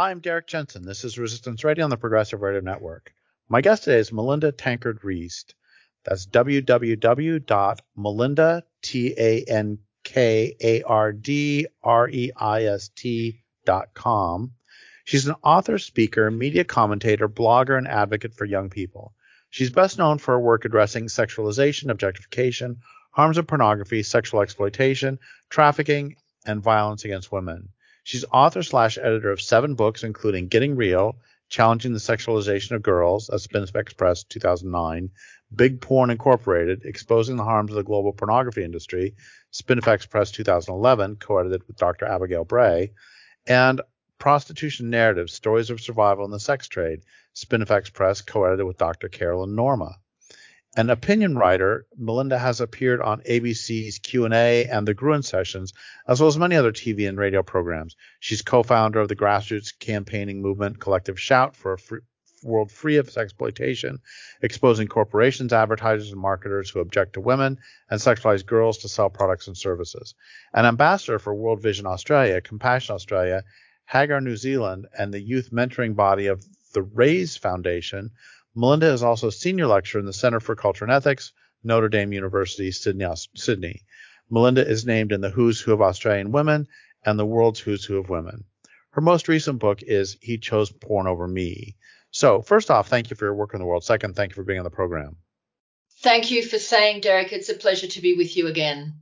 I'm Derrick Jensen. This is Resistance Radio on the Progressive Radio Network. My guest today is Melinda Tankard Reist. That's www.melinda, T-A-N-K-A-R-D-R-E-I-S-T dot com. She's an author, speaker, media commentator, blogger, and advocate for young people. She's best known for her work addressing sexualization, objectification, harms of pornography, sexual exploitation, trafficking, and violence against women. She's author slash editor of seven books, including Getting Real, Challenging the Sexualization of Girls, at Spinifex Press 2009, Big Porn Incorporated, Exposing the Harms of the Global Pornography Industry, Spinifex Press 2011, co-edited with Dr. Abigail Bray, and Prostitution Narratives, Stories of Survival in the Sex Trade, Spinifex Press, co-edited with Dr. Caroline Norma. An opinion writer, Melinda has appeared on ABC's Q&A and the Gruen Sessions, as well as many other TV and radio programs. She's co-founder of the grassroots campaigning movement Collective Shout for a free, world free of exploitation, exposing corporations, advertisers, and marketers who object to women and sexualize girls to sell products and services. An ambassador for World Vision Australia, Compassion Australia, Hagar New Zealand, and the youth mentoring body of the Raise Foundation, Melinda is also a senior lecturer in the Center for Culture and Ethics, Notre Dame University, Sydney. Sydney. Melinda is named in the Who's Who of Australian Women and the World's Who's Who of Women. Her most recent book is He Chose Porn Over Me. So, first off, thank you for your work in the world. Second, thank you for being on the program. Thank you for saying, Derrick. It's a pleasure to be with you again.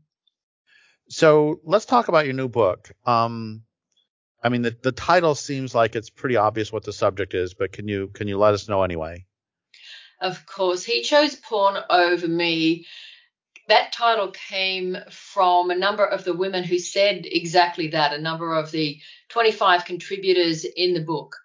So, let's talk about your new book. Um, I mean, the, the title seems like it's pretty obvious what the subject is, but can you can you let us know anyway? Of course, he chose porn over me. That title came from a number of the women who said exactly that. A number of the 25 contributors in the book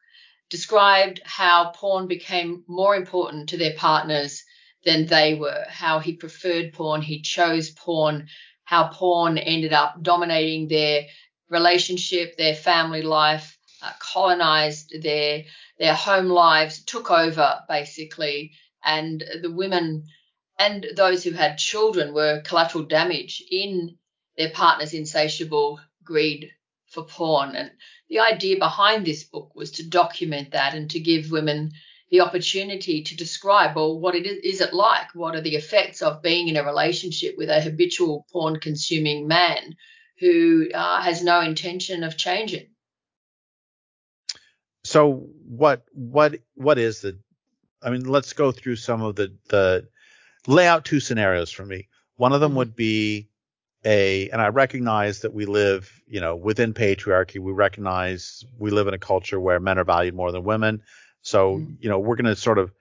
described how porn became more important to their partners than they were, how he preferred porn, he chose porn, how porn ended up dominating their relationship, their family life, uh, colonized their their home lives, took over basically, and the women and those who had children were collateral damage in their partner's insatiable greed for porn. And the idea behind this book was to document that and to give women the opportunity to describe, well, what it is, is it like? What are the effects of being in a relationship with a habitual porn consuming man who uh, has no intention of changing? So what what what is the I mean, let's go through some of the the lay out two scenarios for me. One of them mm-hmm. would be a, and I recognize that we live, you know, within patriarchy. We recognize we live in a culture where men are valued more than women. So, mm-hmm. you know, we're going to sort of,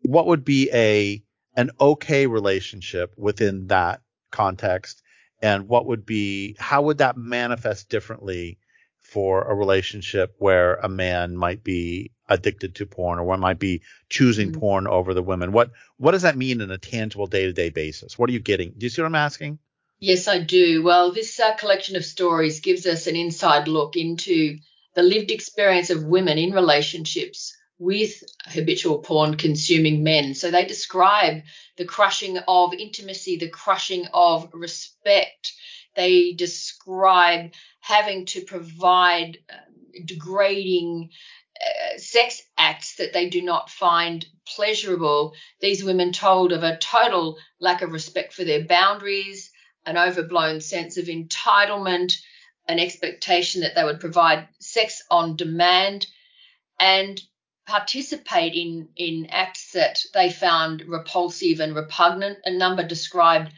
what would be a, an okay relationship within that context? And what would be, how would that manifest differently for a relationship where a man might be addicted to porn or one might be choosing mm-hmm. porn over the women. What what does that mean in a tangible day-to-day basis? What are you getting? Do you see what I'm asking? Yes, I do. Well, this uh, collection of stories gives us an inside look into the lived experience of women in relationships with habitual porn consuming men. So they describe the crushing of intimacy, the crushing of respect. They describe having to provide uh, degrading uh, sex acts that they do not find pleasurable. These women told of a total lack of respect for their boundaries, an overblown sense of entitlement, an expectation that they would provide sex on demand, and participate in, in acts that they found repulsive and repugnant. A number described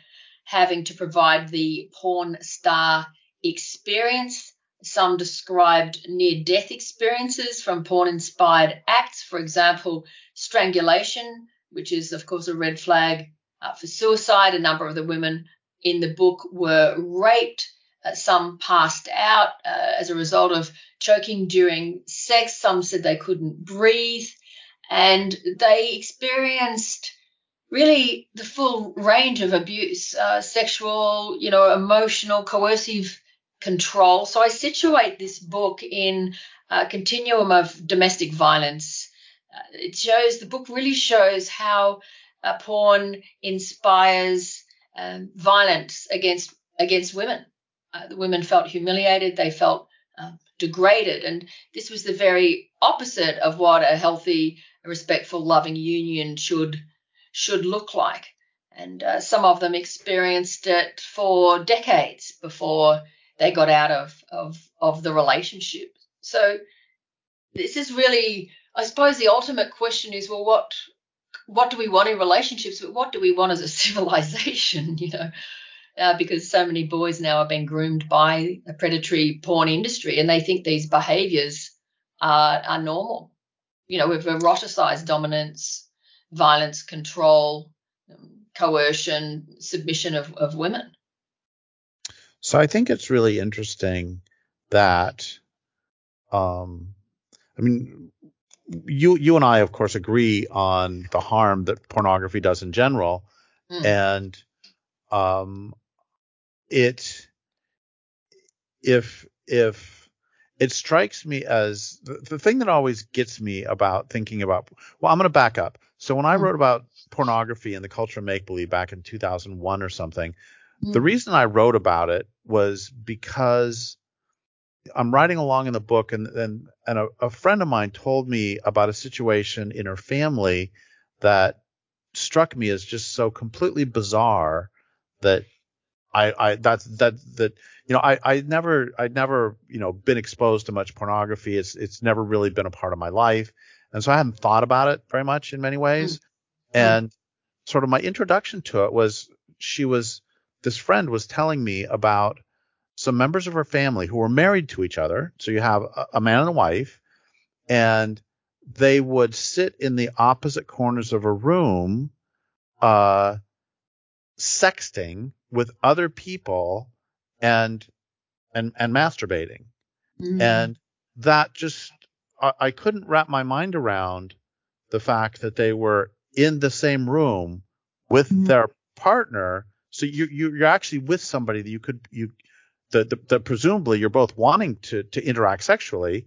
having to provide the porn star experience some described near death experiences from porn inspired acts, for example, strangulation, which is, of course, a red flag uh, for suicide. A number of the women in the book were raped. Uh, some passed out uh, as a result of choking during sex. Some said they couldn't breathe. And they experienced really the full range of abuse uh, sexual, you know, emotional, coercive control. So I situate this book in a continuum of domestic violence. Uh, it shows the book really shows how uh, porn inspires um, violence against against women. Uh, the women felt humiliated. They felt um, degraded. And this was the very opposite of what a healthy, respectful, loving union should should look like. And uh, some of them experienced it for decades before they got out of, of, of the relationship. So this is really, I suppose, the ultimate question is, well, what what do we want in relationships, but what do we want as a civilization? You know, uh, because so many boys now are being groomed by a predatory porn industry, and they think these behaviours are, are normal. You know, we've eroticized dominance, violence, control, coercion, submission of, of women. So I think it's really interesting that, um, I mean, you you and I of course agree on the harm that pornography does in general, mm. and um, it if if it strikes me as the, the thing that always gets me about thinking about well i'm going to back up so when i mm. wrote about pornography and the culture of make believe back in 2001 or something mm. the reason i wrote about it was because i'm writing along in the book and and, and a, a friend of mine told me about a situation in her family that struck me as just so completely bizarre that I, I that's that that you know I I never I'd never you know been exposed to much pornography. It's it's never really been a part of my life, and so I haven't thought about it very much in many ways. Mm-hmm. And sort of my introduction to it was she was this friend was telling me about some members of her family who were married to each other. So you have a, a man and a wife, and they would sit in the opposite corners of a room, uh, sexting with other people and and and masturbating mm-hmm. and that just I, I couldn't wrap my mind around the fact that they were in the same room with mm-hmm. their partner so you, you you're actually with somebody that you could you the, the, the presumably you're both wanting to to interact sexually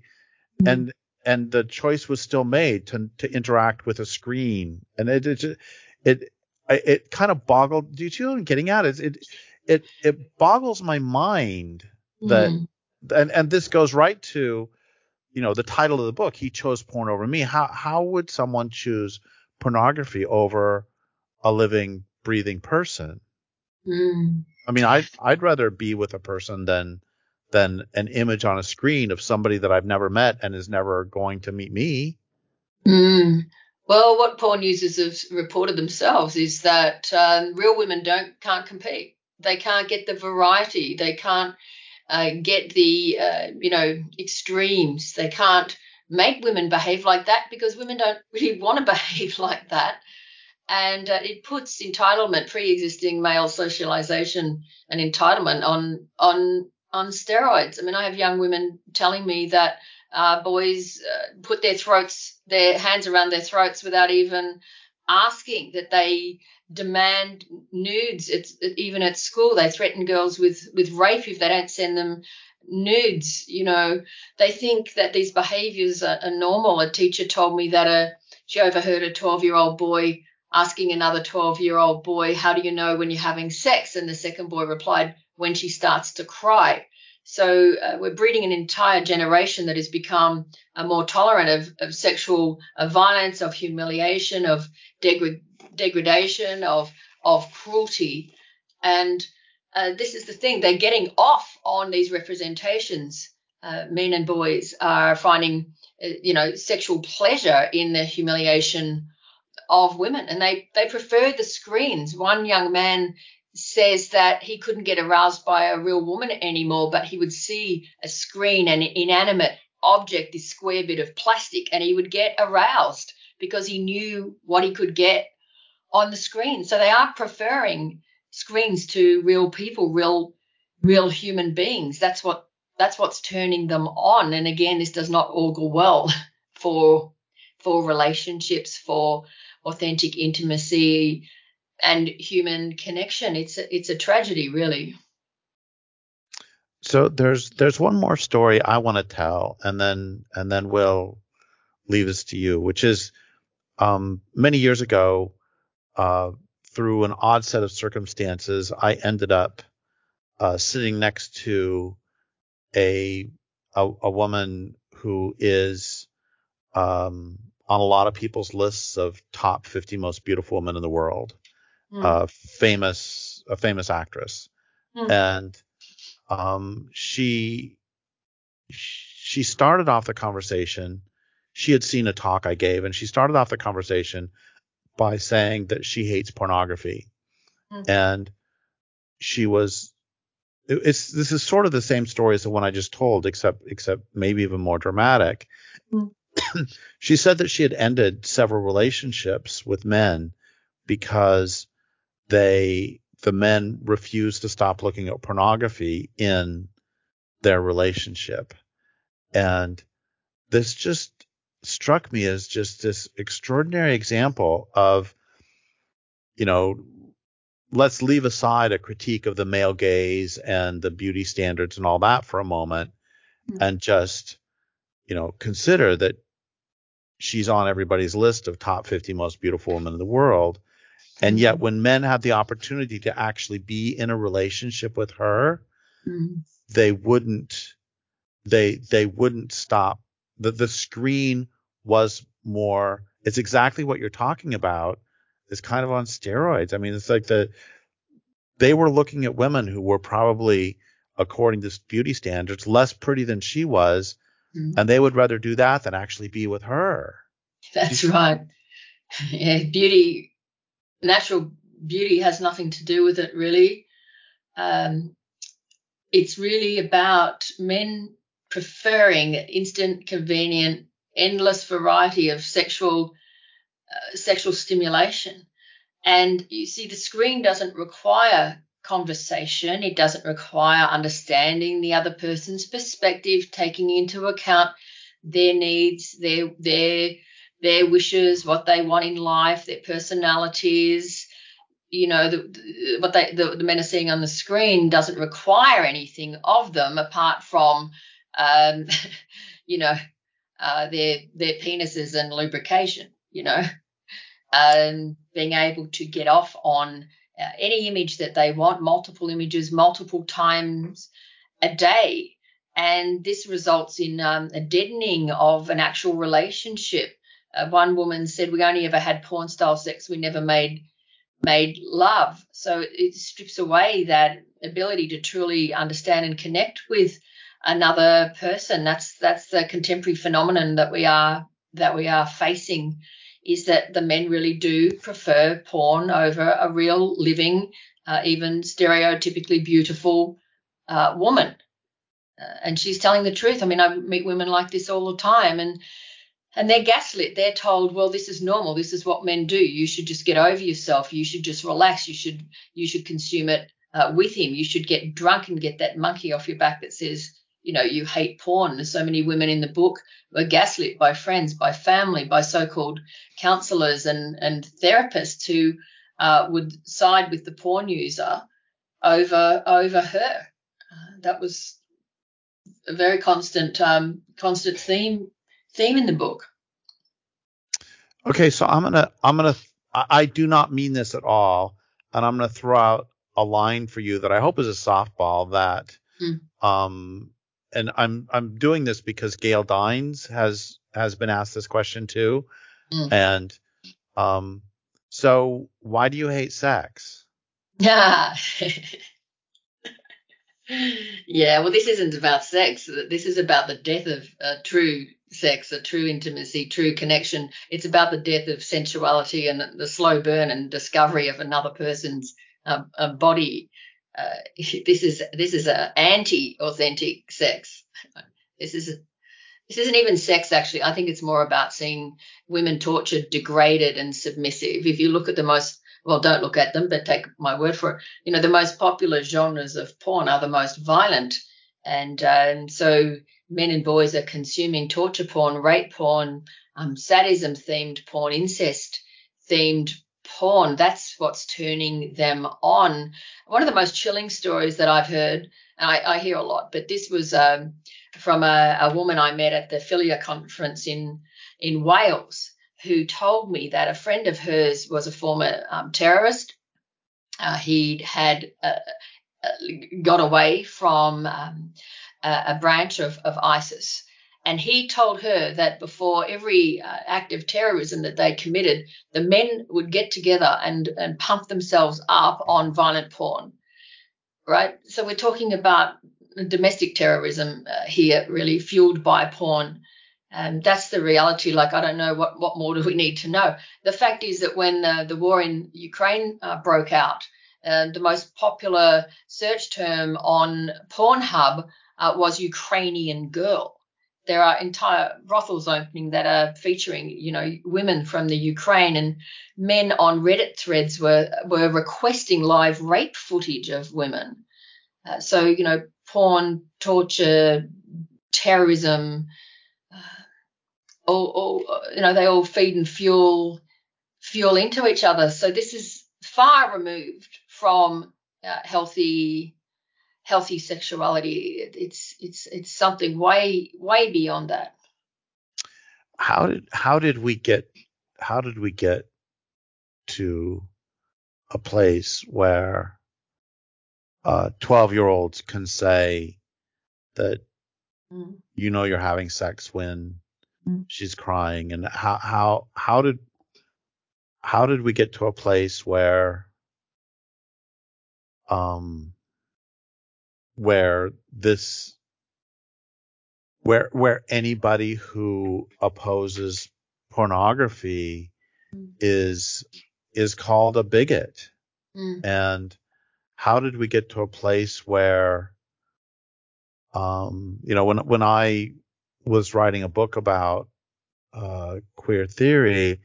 mm-hmm. and and the choice was still made to to interact with a screen and it it, it it kind of boggled. Do you see what I'm getting at? It it it, it boggles my mind that, mm. and and this goes right to, you know, the title of the book. He chose porn over me. How how would someone choose pornography over a living, breathing person? Mm. I mean, I I'd rather be with a person than than an image on a screen of somebody that I've never met and is never going to meet me. Mm. Well, what porn users have reported themselves is that um, real women don't can't compete. They can't get the variety. They can't uh, get the uh, you know extremes. They can't make women behave like that because women don't really want to behave like that. And uh, it puts entitlement, pre-existing male socialization, and entitlement on on on steroids. I mean, I have young women telling me that uh, boys uh, put their throats, their hands around their throats without even asking that they demand nudes. It's even at school they threaten girls with with rape if they don't send them nudes. You know, they think that these behaviours are, are normal. A teacher told me that a she overheard a 12 year old boy asking another 12 year old boy, How do you know when you're having sex? And the second boy replied, When she starts to cry. So uh, we're breeding an entire generation that has become more tolerant of, of sexual violence, of humiliation, of degra- degradation, of of cruelty, and uh, this is the thing they're getting off on these representations. Uh, men and boys are finding, uh, you know, sexual pleasure in the humiliation of women, and they they prefer the screens. One young man says that he couldn't get aroused by a real woman anymore, but he would see a screen, an inanimate object, this square bit of plastic, and he would get aroused because he knew what he could get on the screen. So they are preferring screens to real people, real real human beings. That's what that's what's turning them on. And again, this does not augur well for for relationships, for authentic intimacy, and human connection. It's a, it's a tragedy, really. So there's there's one more story I want to tell, and then and then we'll leave this to you, which is um, many years ago, uh, through an odd set of circumstances, I ended up uh, sitting next to a a, a woman who is um, on a lot of people's lists of top 50 most beautiful women in the world. Mm. Uh, famous, a famous actress, mm. and um, she she started off the conversation. She had seen a talk I gave, and she started off the conversation by saying that she hates pornography, mm. and she was it's this is sort of the same story as the one I just told, except except maybe even more dramatic. Mm. she said that she had ended several relationships with men because they the men refused to stop looking at pornography in their relationship. And this just struck me as just this extraordinary example of, you know, let's leave aside a critique of the male gaze and the beauty standards and all that for a moment mm-hmm. and just, you know, consider that she's on everybody's list of top 50 most beautiful women in the world. And yet when men have the opportunity to actually be in a relationship with her, mm-hmm. they wouldn't, they, they wouldn't stop. The, the screen was more, it's exactly what you're talking about It's kind of on steroids. I mean, it's like the they were looking at women who were probably, according to beauty standards, less pretty than she was, mm-hmm. and they would rather do that than actually be with her. That's right. Yeah, beauty, natural beauty has nothing to do with it, really. Um, it's really about men preferring instant, convenient, endless variety of sexual uh, sexual stimulation. And you see, the screen doesn't require conversation, it doesn't require understanding the other person's perspective, taking into account their needs, their their their wishes, what they want in life, their personalities. You know, the, the, what they, the, the men are seeing on the screen doesn't require anything of them apart from, um, you know, uh, their their penises and lubrication you know, um, being able to get off on any image that they want, multiple images, multiple times a day. And this results in um, a deadening of an actual relationship. Uh, one woman said, "We only ever had porn style sex. We never made made love." So it strips away that ability to truly understand and connect with another person. That's that's the contemporary phenomenon that we are that we are facing is that the men really do prefer porn over a real living, uh, even stereotypically beautiful uh, woman. Uh, and she's telling the truth. I mean, I meet women like this all the time, and and they're gaslit. They're told, well, this is normal. This is what men do. You should just get over yourself. You should just relax. You should you should consume it uh, with him. You should get drunk and get that monkey off your back that says you know, you hate porn. There's so many women in the book were gaslit by friends, by family, by so-called counselors and, and therapists who uh, would side with the porn user over over her. Uh, that was a very constant um, constant theme theme in the book. Okay, so I'm gonna I'm gonna I do not mean this at all, and I'm gonna throw out a line for you that I hope is a softball that mm. um and I'm I'm doing this because Gail Dines has has been asked this question too, mm. and um, so why do you hate sex? Yeah. yeah, well, this isn't about sex. This is about the death of uh, true sex, a true intimacy, true connection. It's about the death of sensuality and the slow burn and discovery of another person's uh, body uh, this is this is a anti-authentic sex. This is this isn't even sex actually. I think it's more about seeing women tortured, degraded, and submissive. If you look at the most well, don't look at them, but take my word for it. You know, the most popular genres of porn are the most violent, and um, so men and boys are consuming torture porn, rape porn, um, sadism themed porn, incest themed porn. That's what's turning them on. One of the most chilling stories that I've heard, and I, I hear a lot, but this was um, from a, a, woman I met at the Philia conference in in Wales, who told me that a friend of hers was a former um, terrorist. Uh, he'd had uh, uh got away from um, uh, a branch of, of ISIS. And he told her that before every uh, act of terrorism that they committed, the men would get together and, and pump themselves up on violent porn. Right? So we're talking about domestic terrorism uh, here, really fueled by porn. And that's the reality. Like, I don't know what, what more do we need to know. The fact is that when uh, the war in Ukraine uh, broke out, uh, the most popular search term on Pornhub uh, was Ukrainian girl. There are entire brothels opening that are featuring, you know, women from the Ukraine, and men on Reddit threads were were requesting live rape footage of women. Uh, so, you know, porn, torture, terrorism, uh, all, all, you know, they all feed and fuel fuel into each other. So this is far removed from uh, healthy healthy sexuality. It's it's it's something way way beyond that. How did how did we get how did we get to a place where uh, 12 year olds can say that mm. you know you're having sex when mm. she's crying and how how how did how did we get to a place where um where this where where anybody who opposes pornography mm. is is called a bigot mm. and how did we get to a place where, um, you know, when when I was writing a book about uh, queer theory,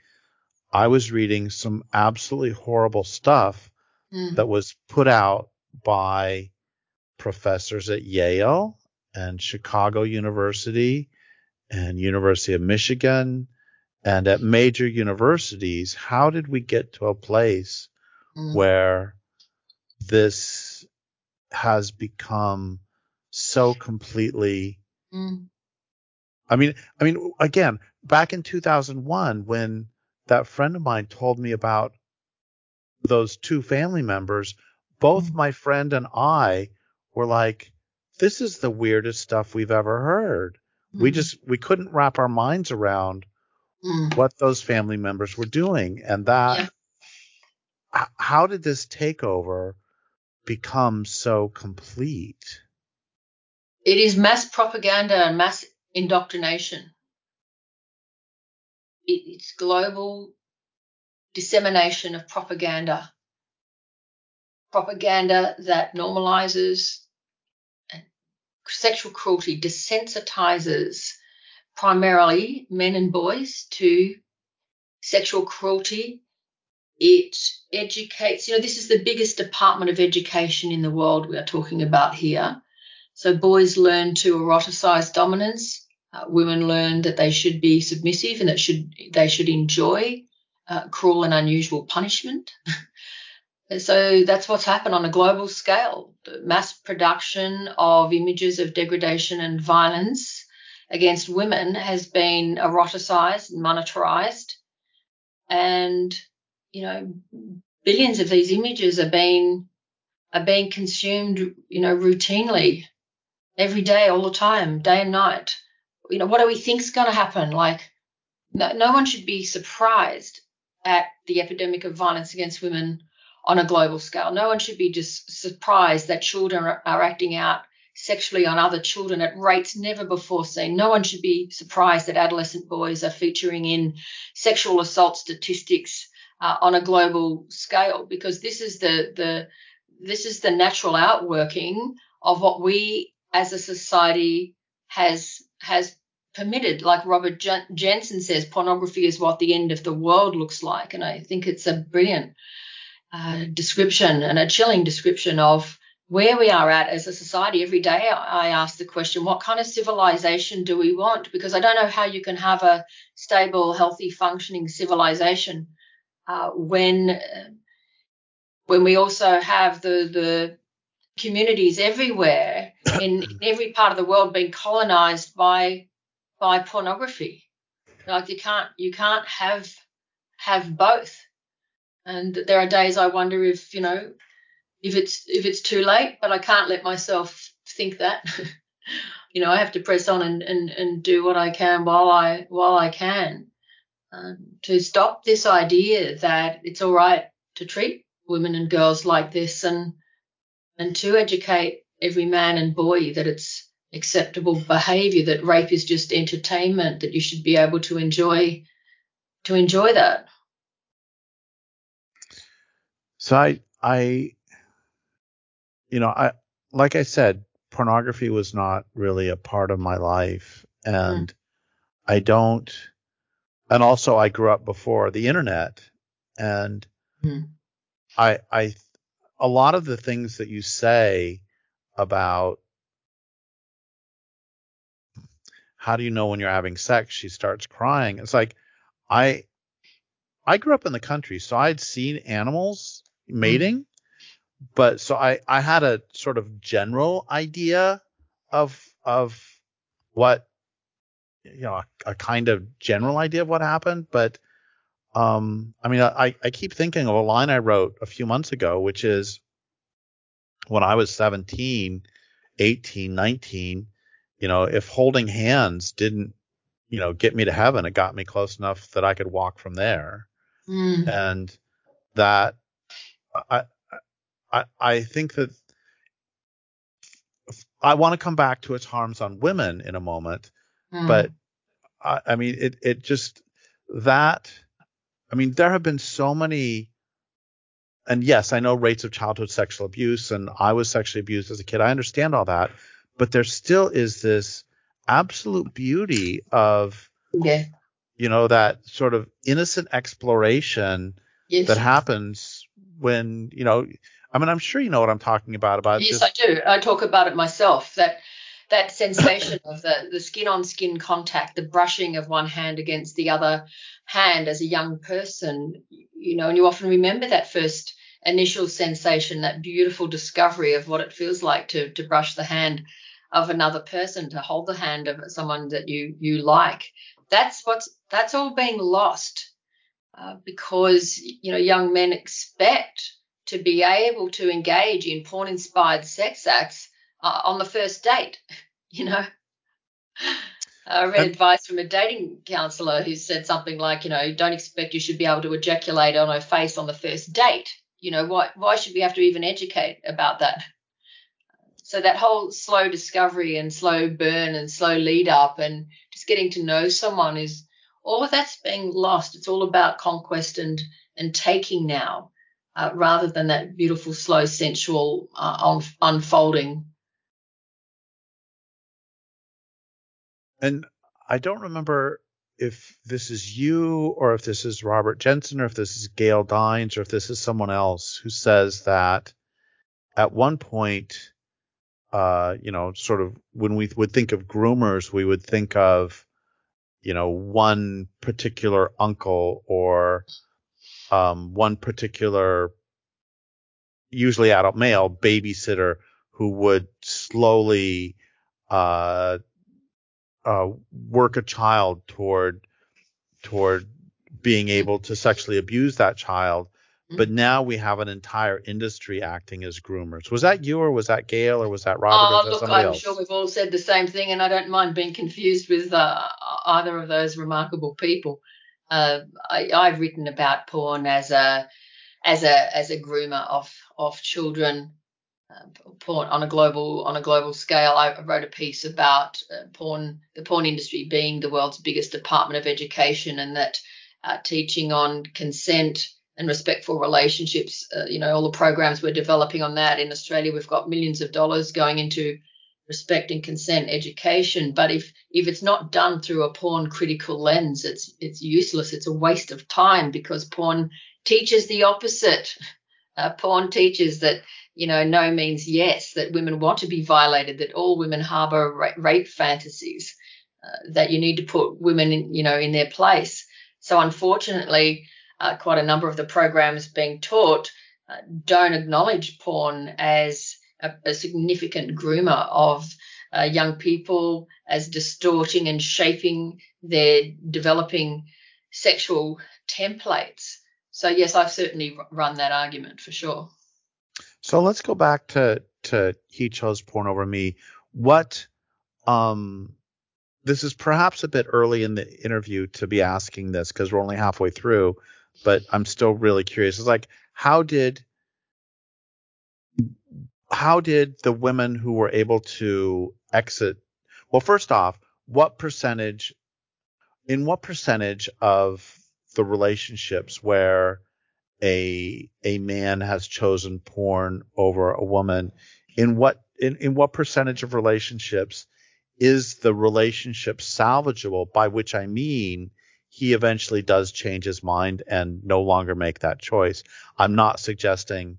I was reading some absolutely horrible stuff mm. that was put out by professors at Yale and Chicago University and University of Michigan and at major universities. How did we get to a place mm. where this has become so completely mm. I mean I mean again back in 2001 when that friend of mine told me about those two family members both mm. my friend and I were like this is the weirdest stuff we've ever heard mm. we just we couldn't wrap our minds around mm. what those family members were doing and that yeah. how did this takeover become so complete? It is mass propaganda and mass indoctrination. It's global dissemination of propaganda. Propaganda that normalizes sexual cruelty, desensitizes primarily men and boys to sexual cruelty it educates, you know, this is the biggest department of education in the world we are talking about here. So boys learn to eroticize dominance. Uh, women learn that they should be submissive and that should they should enjoy uh, cruel and unusual punishment. so that's what's happened on a global scale. The mass production of images of degradation and violence against women has been eroticized and monetized, and you know, billions of these images are being are being consumed, you know, routinely every day, all the time, day and night. You know, what do we think is going to happen? Like, no, no one should be surprised at the epidemic of violence against women on a global scale. No one should be just surprised that children are, acting out sexually on other children at rates never before seen. No one should be surprised that adolescent boys are featuring in sexual assault statistics uh, on a global scale because this is the the this is the natural outworking of what we as a society has has permitted like robert jensen says pornography is what the end of the world looks like and i think it's a brilliant uh, description and a chilling description of where we are at as a society every day i ask the question what kind of civilization do we want because i don't know how you can have a stable healthy functioning civilization uh, when when we also have the the communities everywhere in, in every part of the world being colonized by by pornography. Like you can't you can't have have both. And there are days I wonder if you know if it's if it's too late, but I can't let myself think that. you know, I have to press on and, and, and do what I can while I while I can um, to stop this idea that it's all right to treat women and girls like this and and to educate every man and boy that it's acceptable behavior that rape is just entertainment that you should be able to enjoy to enjoy that so i i you know i like i said pornography was not really a part of my life and mm. I don't and also I grew up before the internet and mm. I I a lot of the things that you say about how do you know when you're having sex she starts crying it's like I I grew up in the country so I'd seen animals. Mating mm but so I I had a sort of general idea of of what you know a, a kind of general idea of what happened, but um I mean I I keep thinking of a line I wrote a few months ago, which is when I was 17, 18, 19, you know, if holding hands didn't, you know, get me to heaven, it got me close enough that I could walk from there. Mm. And that I, I, I think that I want to come back to its harms on women in a moment, mm. but I, I mean, it, it just that, I mean, there have been so many, and yes, I know rates of childhood sexual abuse, and I was sexually abused as a kid. I understand all that, but there still is this absolute beauty of, yeah. you know, that sort of innocent exploration yes. that happens when, you know, I mean, I'm sure you know what I'm talking about. About yes, just... I do. I talk about it myself. That that sensation of the the skin on skin contact, the brushing of one hand against the other hand as a young person, you know, and you often remember that first initial sensation, that beautiful discovery of what it feels like to to brush the hand of another person, to hold the hand of someone that you you like. That's what's that's all being lost uh, because you know young men expect to be able to engage in porn inspired sex acts uh, on the first date, you know. I read advice from a dating counselor who said something like, you know, don't expect you should be able to ejaculate on her face on the first date. You know, why why should we have to even educate about that? So that whole slow discovery and slow burn and slow lead up and just getting to know someone is all of that's being lost. It's all about conquest and and taking now uh, rather than that beautiful, slow, sensual uh, un- unfolding. And I don't remember if this is you or if this is Robert Jensen or if this is Gail Dines or if this is someone else who says that at one point, uh, you know, sort of when we would think of groomers, we would think of, you know, one particular uncle or um, one particular, usually adult male babysitter who would slowly uh, uh, work a child toward toward being able to sexually abuse that child. Mm-hmm. But now we have an entire industry acting as groomers. Was that you, or was that Gail, or was that Robert? Oh, look, I'm else? sure we've all said the same thing, and I don't mind being confused with uh, either of those remarkable people. Uh, I, I've written about porn as a as a as a groomer of of children uh, porn on a global on a global scale. I wrote a piece about uh, porn, the porn industry being the world's biggest department of education, and that uh, teaching on consent and respectful relationships. Uh, you know, all the programs we're developing on that in Australia. We've got millions of dollars going into respect and consent education but if if it's not done through a porn critical lens it's it's useless it's a waste of time because porn teaches the opposite uh, porn teaches that you know no means yes that women want to be violated that all women harbor ra- rape fantasies uh, that you need to put women in you know in their place so unfortunately uh, quite a number of the programs being taught uh, don't acknowledge porn as a, a significant groomer of uh, young people as distorting and shaping their developing sexual templates. So yes, I've certainly run that argument for sure. So let's go back to to he chose porn over me. What um, this is perhaps a bit early in the interview to be asking this because we're only halfway through, but I'm still really curious. It's like, how did how did the women who were able to exit? Well, first off, what percentage, in what percentage of the relationships where a a man has chosen porn over a woman, in what in, in what percentage of relationships is the relationship salvageable? By which I mean he eventually does change his mind and no longer make that choice. I'm not suggesting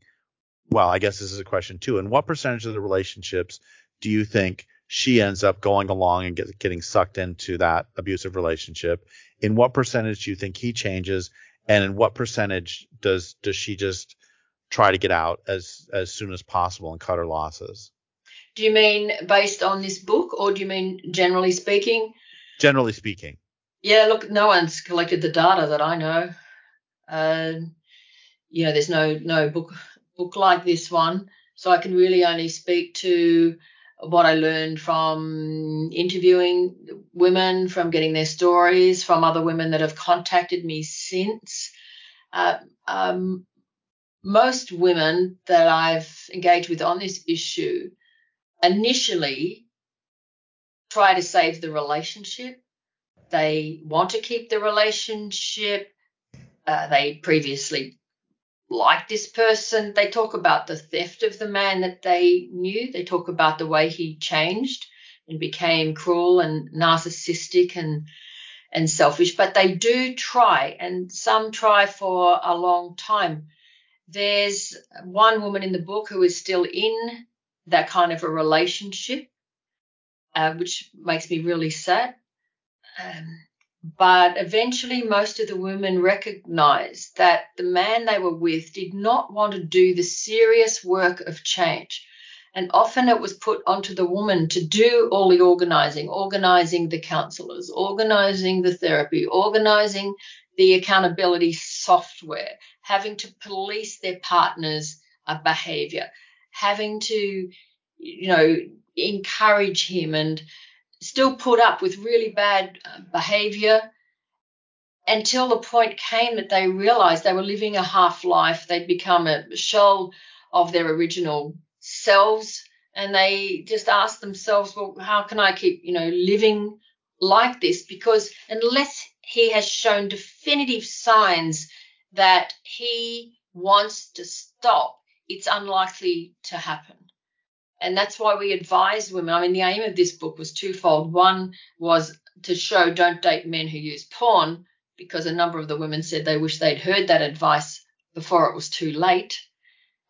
well, I guess this is a question too. And what percentage of the relationships do you think she ends up going along and get, getting sucked into that abusive relationship? In what percentage do you think he changes? And in what percentage does does she just try to get out as as soon as possible and cut her losses? Do you mean based on this book, or do you mean generally speaking? Generally speaking. Yeah, look, no one's collected the data that I know. You know, there's no no book book like this one. So I can really only speak to what I learned from interviewing women, from getting their stories, from other women that have contacted me since. Uh, um, most women that I've engaged with on this issue initially try to save the relationship. They want to keep the relationship. Uh, they previously like this person. They talk about the theft of the man that they knew. They talk about the way he changed and became cruel and narcissistic and and selfish. But they do try, and some try for a long time. There's one woman in the book who is still in that kind of a relationship, uh, which makes me really sad. Um, but eventually, most of the women recognized that the man they were with did not want to do the serious work of change. And often it was put onto the woman to do all the organizing, organizing the counselors, organizing the therapy, organizing the accountability software, having to police their partner's uh, behavior, having to, you know, encourage him and still put up with really bad uh, behavior until the point came that they realized they were living a half life. They'd become a shell of their original selves. And they just asked themselves, well, how can I keep, you know, living like this? Because unless he has shown definitive signs that he wants to stop, it's unlikely to happen. And that's why we advise women. I mean, the aim of this book was twofold. One was to show don't date men who use porn, because a number of the women said they wish they'd heard that advice before it was too late.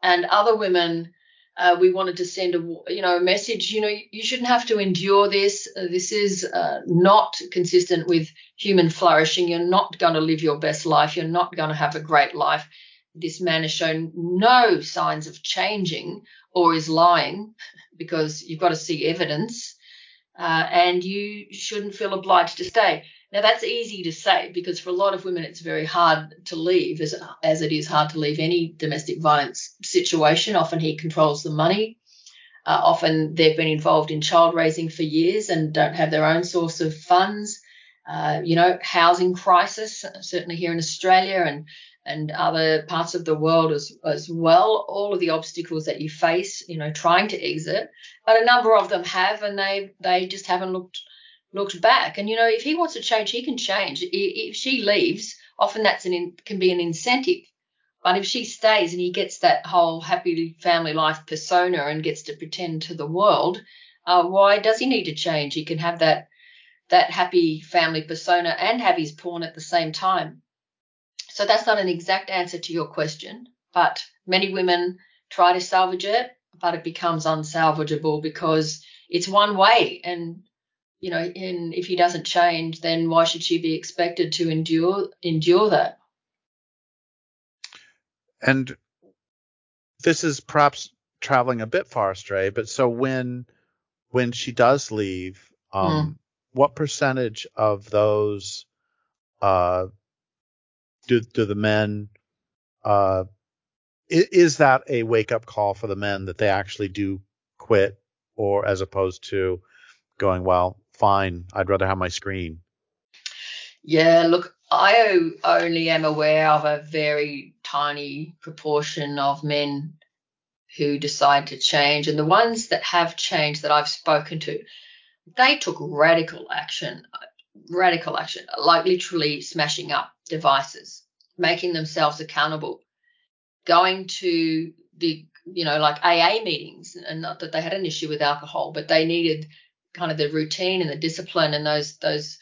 And other women, uh, we wanted to send a you know a message. You know, you shouldn't have to endure this. Uh, this is uh, not consistent with human flourishing. You're not going to live your best life. You're not going to have a great life. This man has shown no signs of changing or is lying because you've got to see evidence uh, and you shouldn't feel obliged to stay. Now, that's easy to say because for a lot of women, it's very hard to leave, as, as it is hard to leave any domestic violence situation. Often he controls the money. Uh, often they've been involved in child raising for years and don't have their own source of funds. Uh, you know, housing crisis, certainly here in Australia and and other parts of the world as, as well, all of the obstacles that you face, you know, trying to exit. But a number of them have, and they they just haven't looked looked back. And you know, if he wants to change, he can change. If she leaves, often that's an can be an incentive. But if she stays and he gets that whole happy family life persona and gets to pretend to the world, uh, why does he need to change? He can have that that happy family persona and have his porn at the same time. So that's not an exact answer to your question, but many women try to salvage it, but it becomes unsalvageable because it's one way. And, you know, and if he doesn't change, then why should she be expected to endure endure that? And this is perhaps traveling a bit far astray, but so when when she does leave, um, mm. what percentage of those uh, do do the men uh is, is that a wake up call for the men that they actually do quit or as opposed to going, well, fine, I'd rather have my screen. Yeah, look, I only am aware of a very tiny proportion of men who decide to change. And the ones that have changed that I've spoken to, they took radical action, radical action, like literally smashing up devices, making themselves accountable, going to the, you know, like AA meetings, and not that they had an issue with alcohol, but they needed kind of the routine and the discipline and those, those,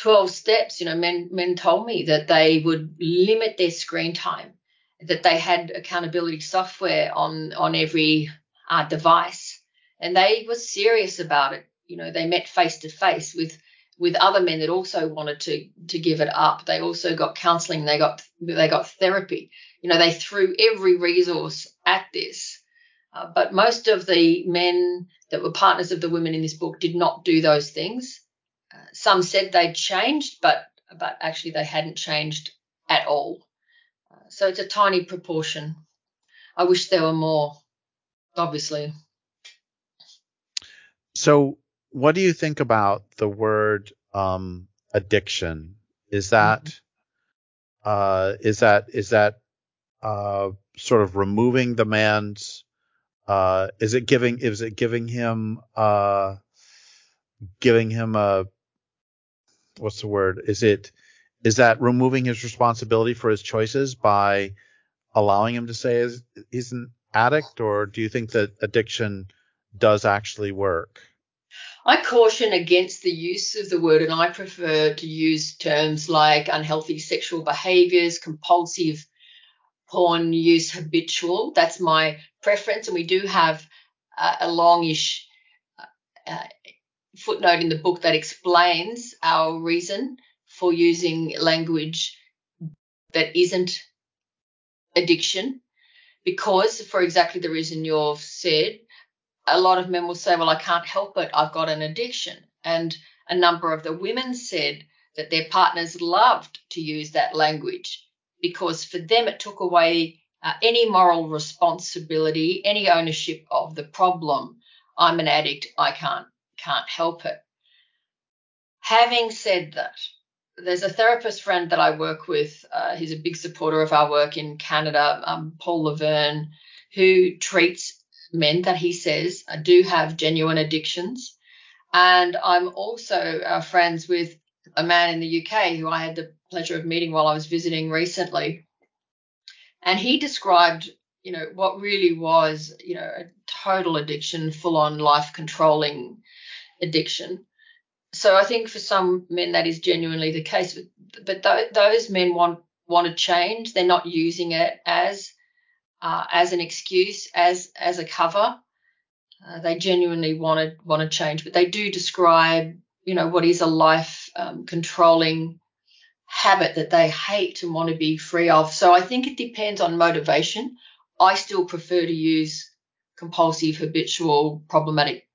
12 steps. You know men men told me that they would limit their screen time that they had accountability software on on every uh, device and they were serious about it. You know they met face to face with with other men that also wanted to to give it up they also got counseling they got they got therapy you know they threw every resource at this uh, but most of the men that were partners of the women in this book did not do those things some said they'd changed, but but actually they hadn't changed at all. Uh, so it's a tiny proportion. I wish there were more, obviously. So, what do you think about the word um, addiction? Is that mm-hmm. uh, is that is that uh, sort of removing the man's? Uh, is it giving is it giving him uh, giving him a what's the word? Is it is that removing his responsibility for his choices by allowing him to say he's an addict, or do you think that addiction does actually work? I caution against the use of the word, and I prefer to use terms like unhealthy sexual behaviors, compulsive porn use, habitual. That's my preference, and we do have uh, a longish uh, footnote in the book that explains our reason for using language that isn't addiction. Because, for exactly the reason you've said, a lot of men will say, Well, I can't help it, I've got an addiction. And a number of the women said that their partners loved to use that language because for them it took away uh, any moral responsibility, any ownership of the problem. I'm an addict, I can't can't help it. Having said that, there's a therapist friend that I work with. Uh, he's a big supporter of our work in Canada, um, Paul Laverne, who treats men that he says do have genuine addictions. And I'm also uh, friends with a man in the UK who I had the pleasure of meeting while I was visiting recently. And he described, you know, what really was, you know, a total addiction, full on life controlling addiction. So I think for some men that is genuinely the case, but th- those men want want to change. They're not using it as uh, as an excuse, as as a cover. Uh, they genuinely want to want to change, but they do describe, you know, what is a life um, controlling habit that they hate and want to be free of. So I think it depends on motivation. I still prefer to use compulsive, habitual, problematic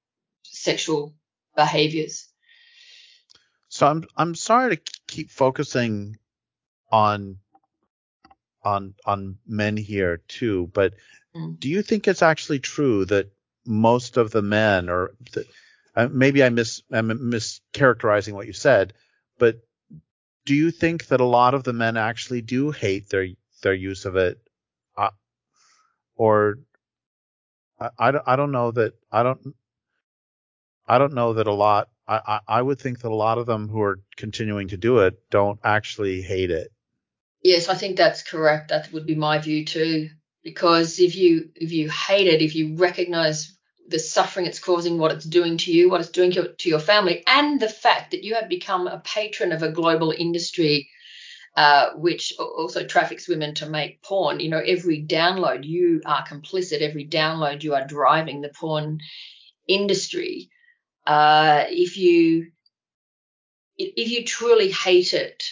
sexual behaviors. So I'm I'm sorry to keep focusing on on on men here too, but mm. do you think it's actually true that most of the men, or that, uh, maybe I miss I'm mischaracterizing what you said, but do you think that a lot of the men actually do hate their their use of it, uh, or I, I, I don't know that I don't I don't know that a lot. I, I, I would think that a lot of them who are continuing to do it don't actually hate it. Yes, I think that's correct. That would be my view too. Because if you if you hate it, if you recognize the suffering it's causing, what it's doing to you, what it's doing to, your family, and the fact that you have become a patron of a global industry uh, which also traffics women to make porn. You know, every download you are complicit. Every download you are driving the porn industry. Uh, if you if you truly hate it,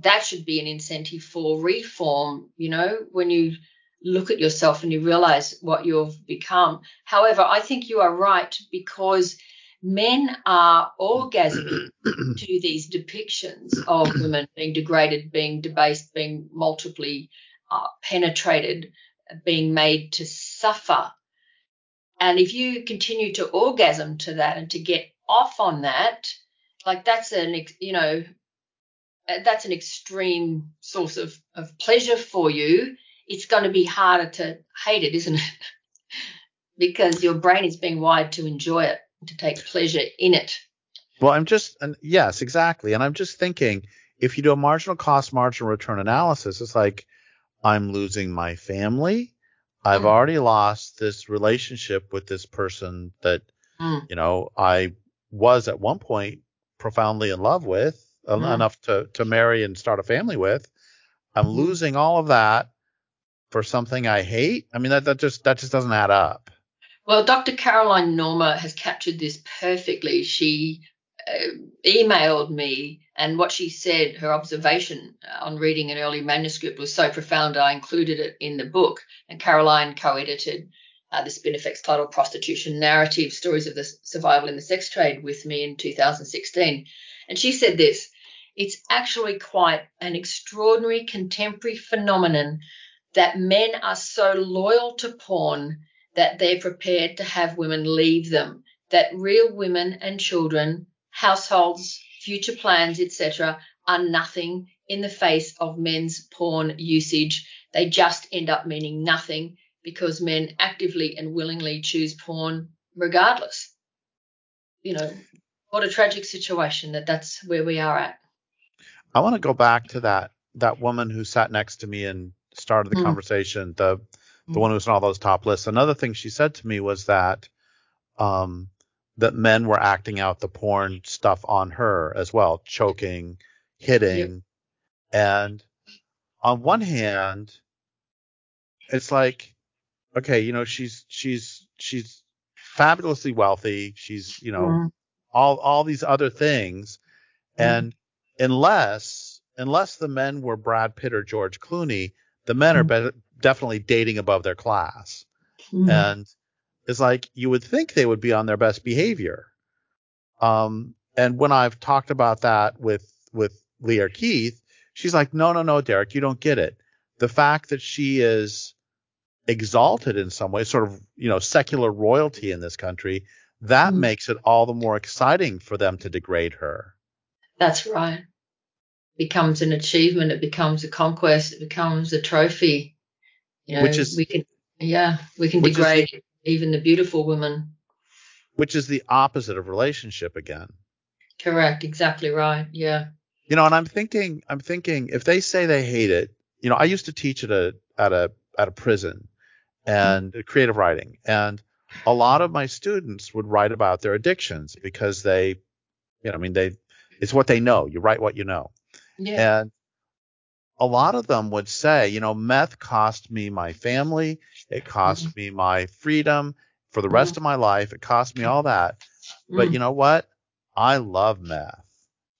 that should be an incentive for reform. You know, when you look at yourself and you realize what you've become. However, I think you are right because men are orgasming to these depictions of women being degraded, being debased, being multiply uh, penetrated, being made to suffer and if you continue to orgasm to that and to get off on that, like that's an you know that's an extreme source of of pleasure for you. It's going to be harder to hate it, isn't it? because your brain is being wired to enjoy it, to take pleasure in it. Well, I'm just, and yes, exactly. And I'm just thinking, if you do a marginal cost, marginal return analysis, it's like I'm losing my family. I've Mm. already lost this relationship with this person that, Mm. you know, I was at one point profoundly in love with en- Mm. enough to, to marry and start a family with. I'm Mm. losing all of that for something I hate. I mean, that, that just, that just doesn't add up. Well, Dr. Caroline Norma has captured this perfectly. She uh, emailed me, and what she said, her observation on reading an early manuscript was so profound, I included it in the book. And Caroline co edited uh, the Spinifex titled Prostitution Narrative Stories of the Survival in the Sex Trade with me in 2016. And she said this it's actually quite an extraordinary contemporary phenomenon that men are so loyal to porn that they're prepared to have women leave them, that real women and children, households, future plans, etc., are nothing in the face of men's porn usage. They just end up meaning nothing because men actively and willingly choose porn regardless. You know, what a tragic situation that that's where we are at. I want to go back to that, that woman who sat next to me and started the Mm. conversation, the, the Mm. one who's on all those top lists. Another thing she said to me was that, um, that men were acting out the porn stuff on her as well, choking, hitting. And on one hand, it's like, okay, you know, she's, she's, she's fabulously wealthy. She's, you know, Mm. all, all these other things. Mm. And unless, unless the men were Brad Pitt or George Clooney, the men are Mm. be- definitely dating above their class. Mm. And it's like you would think they would be on their best behavior. Um, and when I've talked about that with, with Lierre Keith, she's like, no, no, no, Derrick, you don't get it. The fact that she is exalted in some way, sort of, you know, secular royalty in this country, that Mm. makes it all the more exciting for them to degrade her. That's right. It becomes an achievement. It becomes a conquest. It becomes a trophy. You know, Which is- we can, yeah, we can which is the- degrade even the beautiful women. which is the opposite of relationship again. Correct. Exactly right. Yeah. You know, and I'm thinking, I'm thinking if they say they hate it, you know, I used to teach at a, at a, at a prison and mm-hmm. creative writing and a lot of my students would write about their addictions because they, you know, I mean, they, it's what they know. You write what you know. Yeah. And a lot of them would say, you know, meth cost me my family. It cost Mm-hmm. me my freedom for the rest of my life. It cost me all that. But Mm. you know what? I love meth.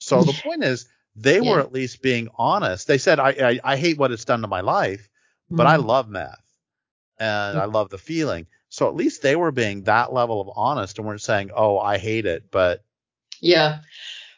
So the point is, they were at least being honest. They said, I, I, I hate what it's done to my life, but I Mm. love meth and I love the feeling. So at least they were being that level of honest and weren't saying, oh, I hate it. But Yeah.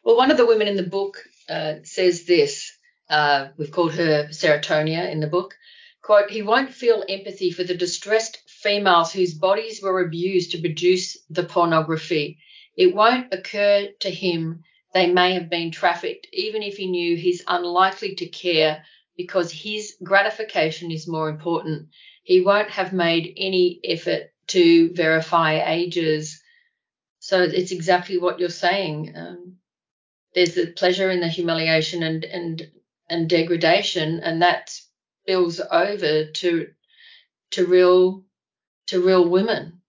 Well, one of the women in the book uh, says this. Uh, we've called her Serotonia in the book. Quote, he won't feel empathy for the distressed females whose bodies were abused to produce the pornography. It won't occur to him they may have been trafficked, even if he knew he's unlikely to care because his gratification is more important. He won't have made any effort to verify ages. So it's exactly what you're saying. Um, there's the pleasure in the humiliation and and and degradation, and that spills over to to real to real women.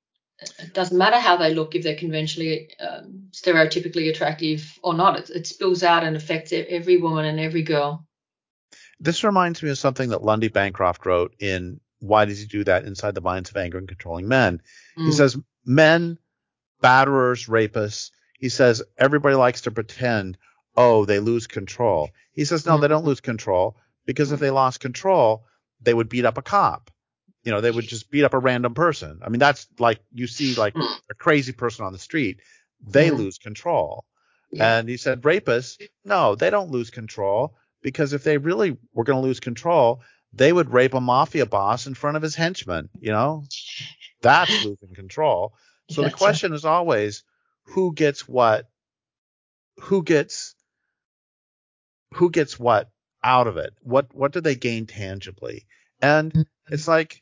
It doesn't matter how they look if they're conventionally um, stereotypically attractive or not. It, it spills out and affects every woman and every girl. this reminds me of something that Lundy Bancroft wrote in Why Does He Do That Inside the Minds of Anger and Controlling Men? He Mm. says, men, batterers, rapists, he says, everybody likes to pretend, oh, they lose control. He says, no, hmm. they don't lose control because if they hmm. lost control, they would beat up a cop. You know, they would just beat up a random person. I mean, that's like you see like Mm. a crazy person on the street, they hmm. lose control. Yeah. And he said, rapists, no, they don't lose control because if they really were going to lose control, they would rape a mafia boss in front of his henchmen. You know, that's losing control. So the question is always, who gets what, who gets, who gets what out of it? What, what do they gain tangibly? And Mm-hmm. it's like,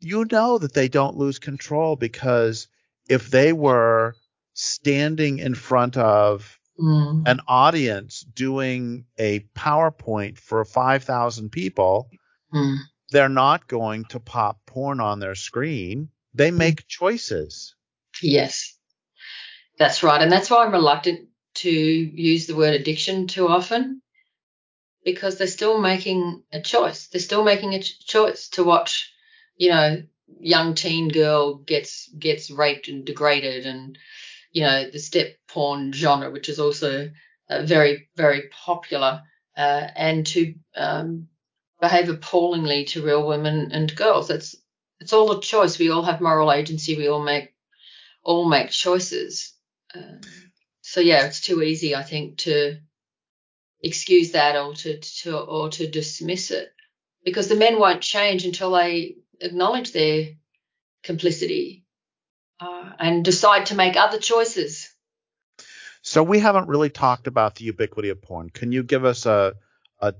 you know that they don't lose control because if they were standing in front of Mm. an audience doing a PowerPoint for 5,000 people, Mm. they're not going to pop porn on their screen. They make choices. Yes, that's right. And that's why I'm reluctant to use the word addiction too often because they're still making a choice. They're still making a ch- choice to watch, you know, young teen girl gets gets raped and degraded and you know the step porn genre which is also uh, very very popular uh, and to um, behave appallingly to real women and girls that's it's all a choice we all have moral agency we all make all make choices. Um, so yeah it's too easy i think to excuse that or to, to or to dismiss it. Because the men won't change until they acknowledge their complicity uh, and decide to make other choices. So we haven't really talked about the ubiquity of porn. Can you give us a a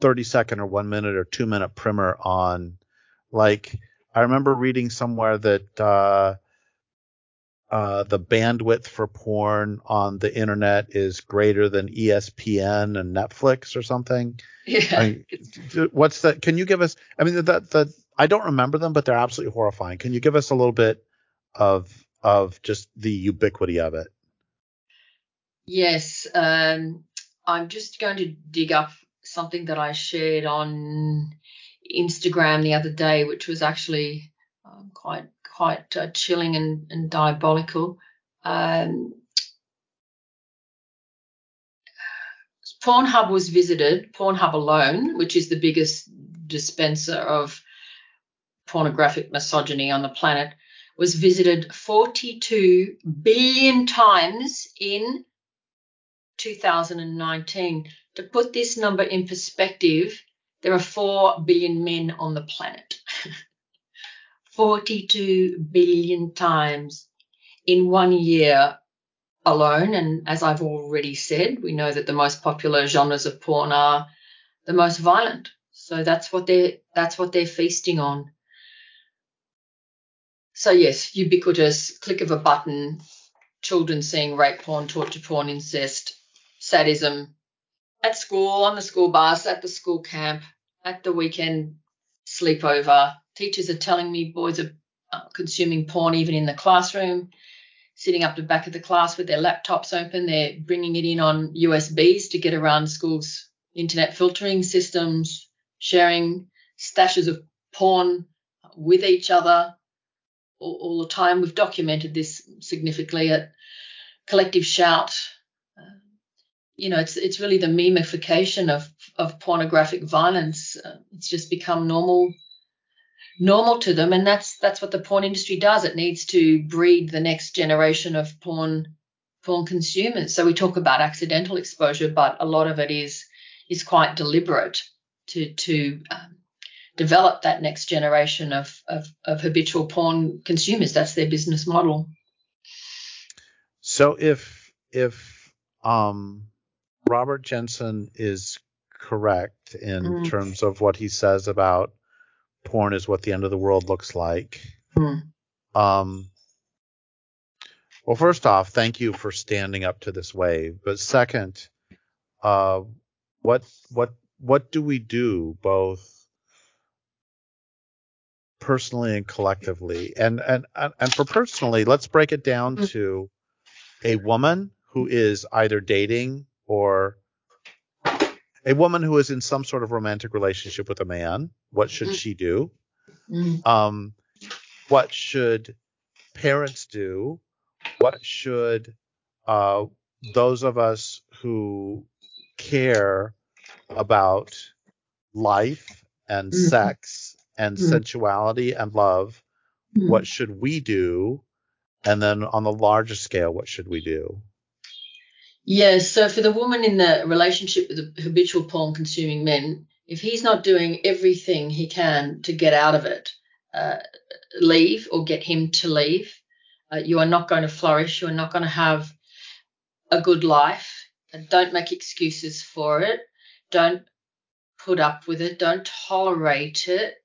30 second or 1 minute or 2 minute primer on like I remember reading somewhere that uh uh, the bandwidth for porn on the internet is greater than ESPN and Netflix or something. yeah I what's that? Can you give us? I mean, the, the I don't remember them, but they're absolutely horrifying. Can you give us a little bit of of just the ubiquity of it? Yes, um, I'm just going to dig up something that I shared on Instagram the other day, which was actually um, quite quite uh, chilling and, and diabolical. Um, Pornhub was visited, Pornhub alone, which is the biggest dispenser of pornographic misogyny on the planet, was visited 42 billion times in 2019. To put this number in perspective, there are 4 billion men on the planet. 42 billion times in one year alone. And as I've already said, we know that the most popular genres of porn are the most violent. So that's what they're that's what they're feasting on. So yes, ubiquitous click of a button, children seeing rape porn, torture porn, incest, sadism at school, on the school bus, at the school camp, at the weekend sleepover. Teachers are telling me boys are uh, consuming porn even in the classroom, sitting up the back of the class with their laptops open. They're bringing it in on USBs to get around schools' internet filtering systems, sharing stashes of porn with each other all, all the time. We've documented this significantly at Collective Shout. Uh, you know, it's it's really the memification of of pornographic violence. Uh, it's just become normal normal to them, and that's that's what the porn industry does. It needs to breed the next generation of porn porn consumers. So we talk about accidental exposure, but a lot of it is is quite deliberate to to um, develop that next generation of, of of habitual porn consumers. That's their business model. So if if um, Robert Jensen is correct in Mm. terms of what he says about porn is what the end of the world looks like. Mm. Um, well, first off, thank you for standing up to this wave. But second, uh, what what what do we do both personally and collectively? And and and and for personally, let's break it down Mm. to a woman who is either dating or a woman who is in some sort of romantic relationship with a man. What should Mm. she do? Mm. Um, what should parents do? What should uh, those of us who care about life and Mhm. sex and Mhm. sensuality and love, Mm. what should we do? And then on the larger scale, what should we do? Yeah, so for the woman in the relationship with the habitual porn consuming men, if he's not doing everything he can to get out of it, uh, leave or get him to leave, uh, you are not going to flourish. You are not going to have a good life. Don't make excuses for it. Don't put up with it. Don't tolerate it.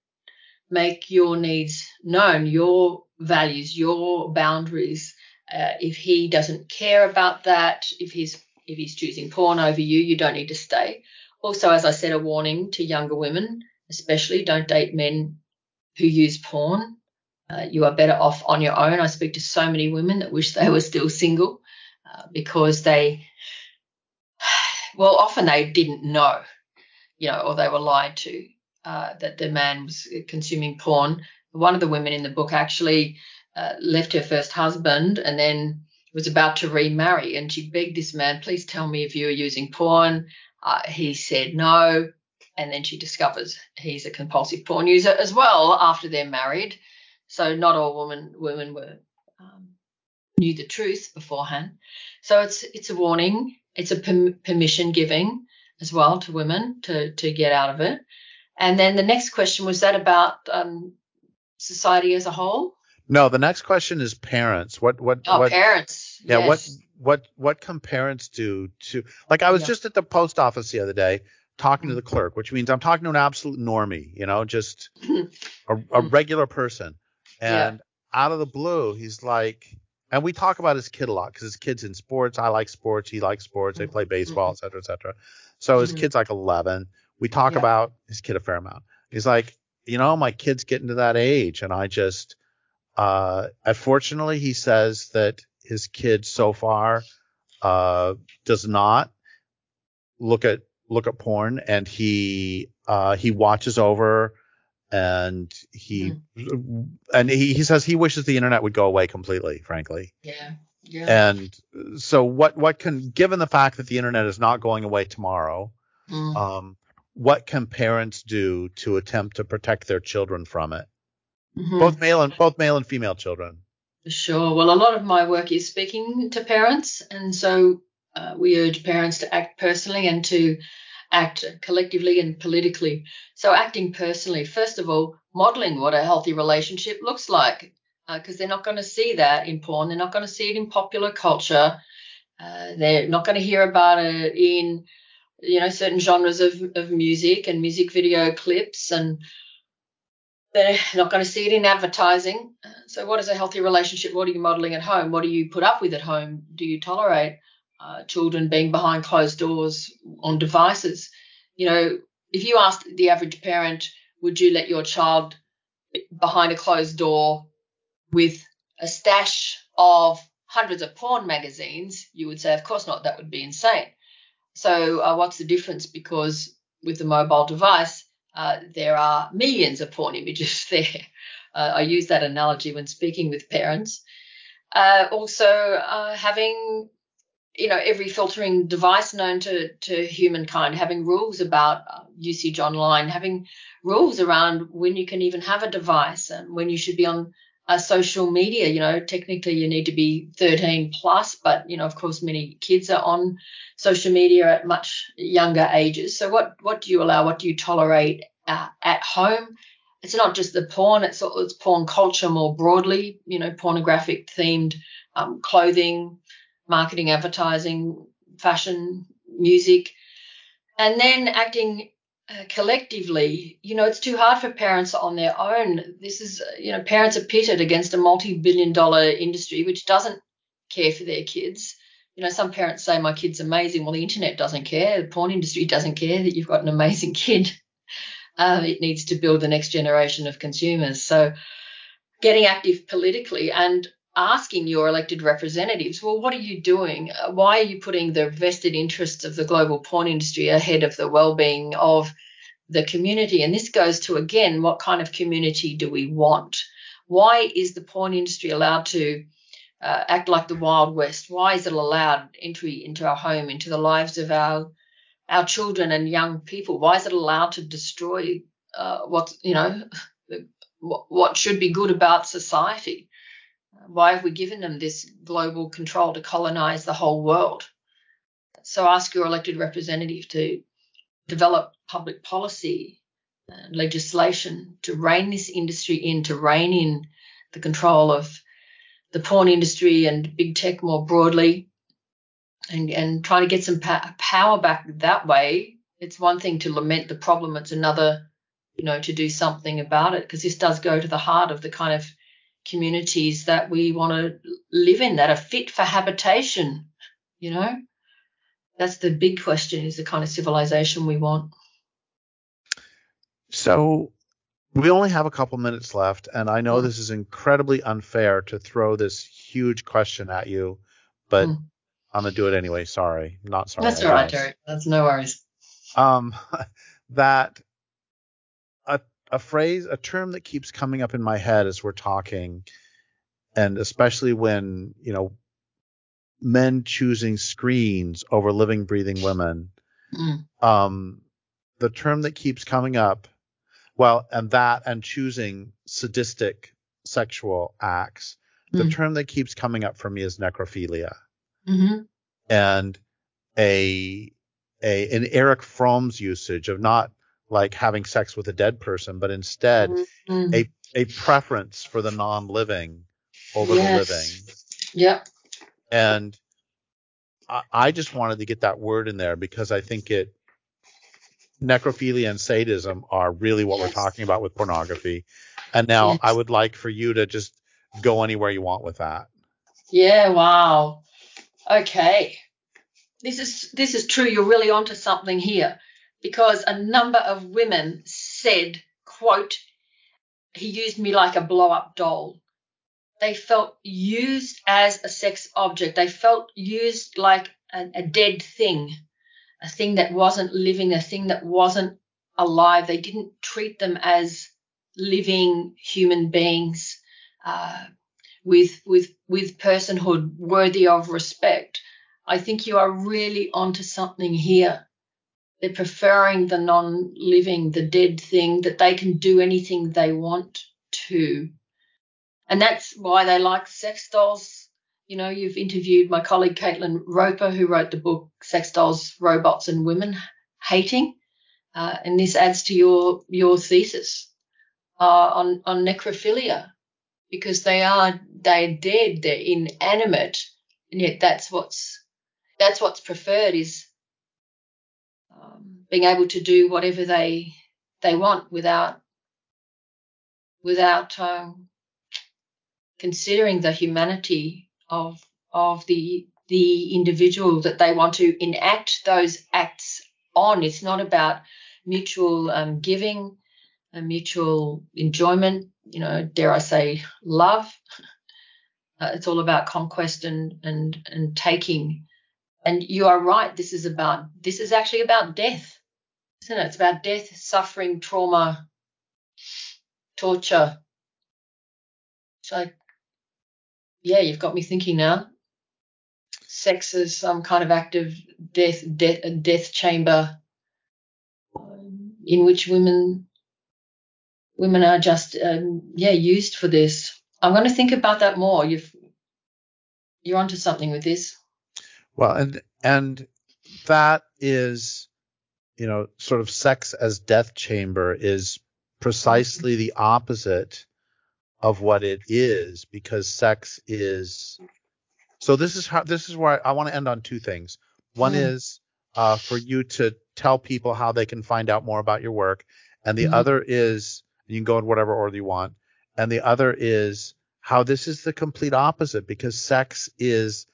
Make your needs known, your values, your boundaries. Uh, if he doesn't care about that, if he's if he's choosing porn over you, you don't need to stay. Also, as I said, a warning to younger women, especially don't date men who use porn. Uh, you are better off on your own. I speak to so many women that wish they were still single uh, because they, well, often they didn't know, you know, or they were lied to uh, that the man was consuming porn. One of the women in the book actually uh, left her first husband and then was about to remarry, and she begged this man, "Please tell me if you are using porn." Uh, he said no, and then she discovers he's a compulsive porn user as well after they're married. So not all women women were um, knew the truth beforehand. So it's it's a warning. It's a permission giving as well to women to to get out of it. And then the next question was that about um, society as a whole. No, the next question is parents. What what oh, what parents. Yeah, yes. what what what can parents do to like I was yeah. just at the post office the other day talking to the mm-hmm. clerk, which means I'm talking to an absolute normie, you know, just a, a mm-hmm. regular person. And yeah. out of the blue, he's like, and we talk about his kid a lot because his kid's in sports. I like sports. He likes sports. They play baseball, et cetera, et cetera. So his kid's like 11. We talk yeah. about his kid a fair amount. He's like, you know, my kid's getting to that age, and I just, uh, unfortunately, he says that his kid so far uh, does not look at look at porn, and he uh, he watches over and he mm-hmm. and he, he says he wishes the internet would go away completely frankly yeah yeah and so what what can given the fact that the internet is not going away tomorrow mm. um, what can parents do to attempt to protect their children from it mm-hmm. both male and both male and female children Sure. Well, a lot of my work is speaking to parents, and so uh, we urge parents to act personally and to act collectively and politically. So, acting personally, first of all, modeling what a healthy relationship looks like, because uh, they're not going to see that in porn. They're not going to see it in popular culture. Uh, they're not going to hear about it in, you know, certain genres of, of music and music video clips and they're not going to see it in advertising. So, what is a healthy relationship? What are you modeling at home? What do you put up with at home? Do you tolerate uh, children being behind closed doors on devices? You know, if you asked the average parent, would you let your child behind a closed door with a stash of hundreds of porn magazines? You would say, of course not. That would be insane. So, uh, what's the difference? Because with the mobile device, uh, there are millions of porn images there. Uh, I use that analogy when speaking with parents. Uh, also, uh, having you know every filtering device known to to humankind, having rules about uh, usage online, having rules around when you can even have a device and when you should be on uh, social media. You know, technically you need to be 13 plus, but you know, of course, many kids are on social media at much younger ages. So, what what do you allow? What do you tolerate uh, at home? It's not just the porn; it's it's porn culture more broadly. You know, pornographic themed um, clothing, marketing, advertising, fashion, music, and then acting uh, collectively, you know, it's too hard for parents on their own. This is, uh, you know, parents are pitted against a multi billion dollar industry which doesn't care for their kids. You know, some parents say, my kid's amazing. Well, the internet doesn't care. The porn industry doesn't care that you've got an amazing kid. Uh, it needs to build the next generation of consumers. So, getting active politically and asking your elected representatives, well, what are you doing? Uh, why are you putting the vested interests of the global porn industry ahead of the well-being of the community? And this goes to again, what kind of community do we want? Why is the porn industry allowed to uh, act like the Wild West? Why is it allowed entry into our home, into the lives of our our children and young people? Why is it allowed to destroy uh, what you know what should be good about society? Why have we given them this global control to colonize the whole world? So ask your elected representative to develop public policy and legislation to rein this industry in, to rein in the control of the porn industry and big tech more broadly, and and trying to get some pa- power back that way. It's one thing to lament the problem; it's another, you know, to do something about it because this does go to the heart of the kind of communities that we want to live in that are fit for habitation. You know, that's the big question: is the kind of civilization we want. So we only have a couple minutes left, and I know Mm. this is incredibly unfair to throw this huge question at you, but Mm. I'm gonna do it anyway. Sorry, not sorry. That's all right. Derrick. That's no worries. Um, that a phrase, a term that keeps coming up in my head as we're talking, and especially when you know men choosing screens over living, breathing women. Mm. Um, the term that keeps coming up, well, and that and choosing sadistic sexual acts. The Mm. term that keeps coming up for me is necrophilia. hmm and a a an Erich Fromm's usage of not like having sex with a dead person, but instead Mm. a a preference for the non-living over Yes. the living. Yep. And I, I just wanted to get that word in there because I think it necrophilia and sadism are really what we're talking about with pornography. And now Yes. I would like for you to just go anywhere you want with that. Yeah. Wow. Okay. This is this is true. You're really onto something here, because a number of women said, "quote He used me like a blow-up doll." They felt used as a sex object. They felt used like a, a dead thing, a thing that wasn't living, a thing that wasn't alive. They didn't treat them as living human beings uh, with with with personhood worthy of respect. I think you are really onto something here. They're preferring the non-living, the dead thing that they can do anything they want to, and that's why they like sex dolls. You know, you've interviewed my colleague Caitlin Roper, who wrote the book "Sex Dolls, Robots, and Women Hating," uh, and this adds to your your thesis uh, on on necrophilia because they are they're dead, they're inanimate, and yet that's what's that's what's preferred is being able to do whatever they they want without without um, considering the humanity of of the the individual that they want to enact those acts on. It's not about mutual um, giving, mutual enjoyment. You know, dare I say, love. Uh, it's all about conquest and and and taking. And you are right. This is about this is actually about death, isn't it? It's about death, suffering, trauma, torture. So, yeah, you've got me thinking now. Sex is some kind of active death, death, death chamber um, in which women women are just um, yeah used for this. I'm going to think about that more. You've you're onto something with this. Well, and and that is, you know, sort of sex as death chamber is precisely the opposite of what it is because sex is. So this is how this is where I, I want to end on two things. One Mm. is uh, for you to tell people how they can find out more about your work, and the Mhm. other is you can go in whatever order you want, and the other is how this is the complete opposite because sex is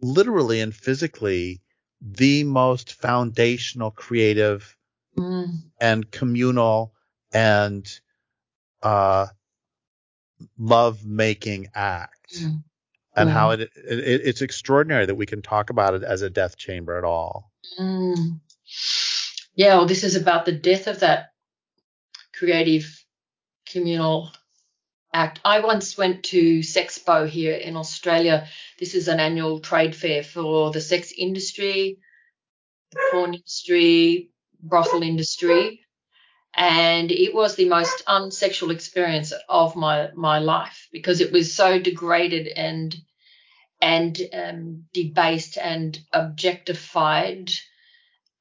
literally and physically the most foundational, creative, Mm. and communal and uh, love making act. Mm. And Mm. how it, it it's extraordinary that we can talk about it as a death chamber at all. Mm. Yeah, well, this is about the death of that creative communal act. I once went to Sexpo here in Australia. This is an annual trade fair for the sex industry, the porn industry, brothel industry. And it was the most unsexual experience of my, my life because it was so degraded and and um, debased and objectified.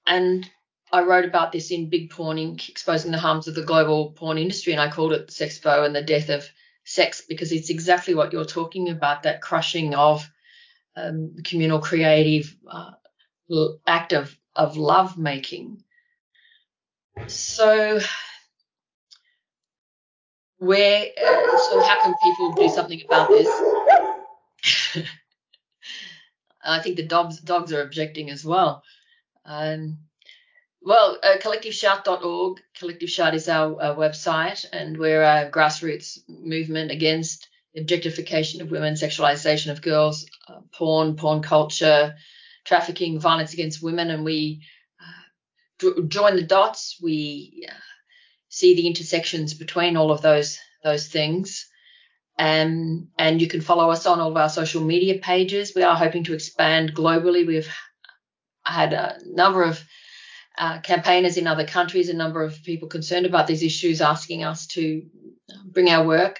And I wrote about this in Big Porn Inc., exposing the harms of the global porn industry, and I called it Sexpo and the death of sex because it's exactly what you're talking about that crushing of um, communal creative uh, act of, of love making. So, where, uh, so how can people do something about this? I think the dogs dogs are objecting as well. Um, well, uh, collectiveshout.org. Collective Shout is our, our, website, and we're a grassroots movement against objectification of women, sexualization of girls, uh, porn, porn culture, trafficking, violence against women, and we uh, join the dots. We uh, see the intersections between all of those those things. Um, and you can follow us on all of our social media pages. We are hoping to expand globally. We've had a number of uh, campaigners in other countries, a number of people concerned about these issues asking us to bring our work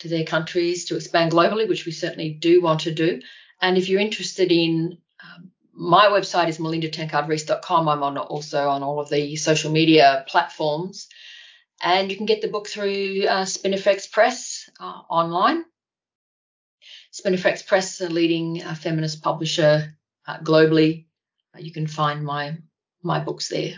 to their countries to expand globally, which we certainly do want to do. And if you're interested in um, my website is melindatankardreist.com. I'm on also on all of the social media platforms. And you can get the book through uh, Spinifex Press uh, online. Spinifex Press, a leading uh, feminist publisher uh, globally. Uh, you can find my my books there.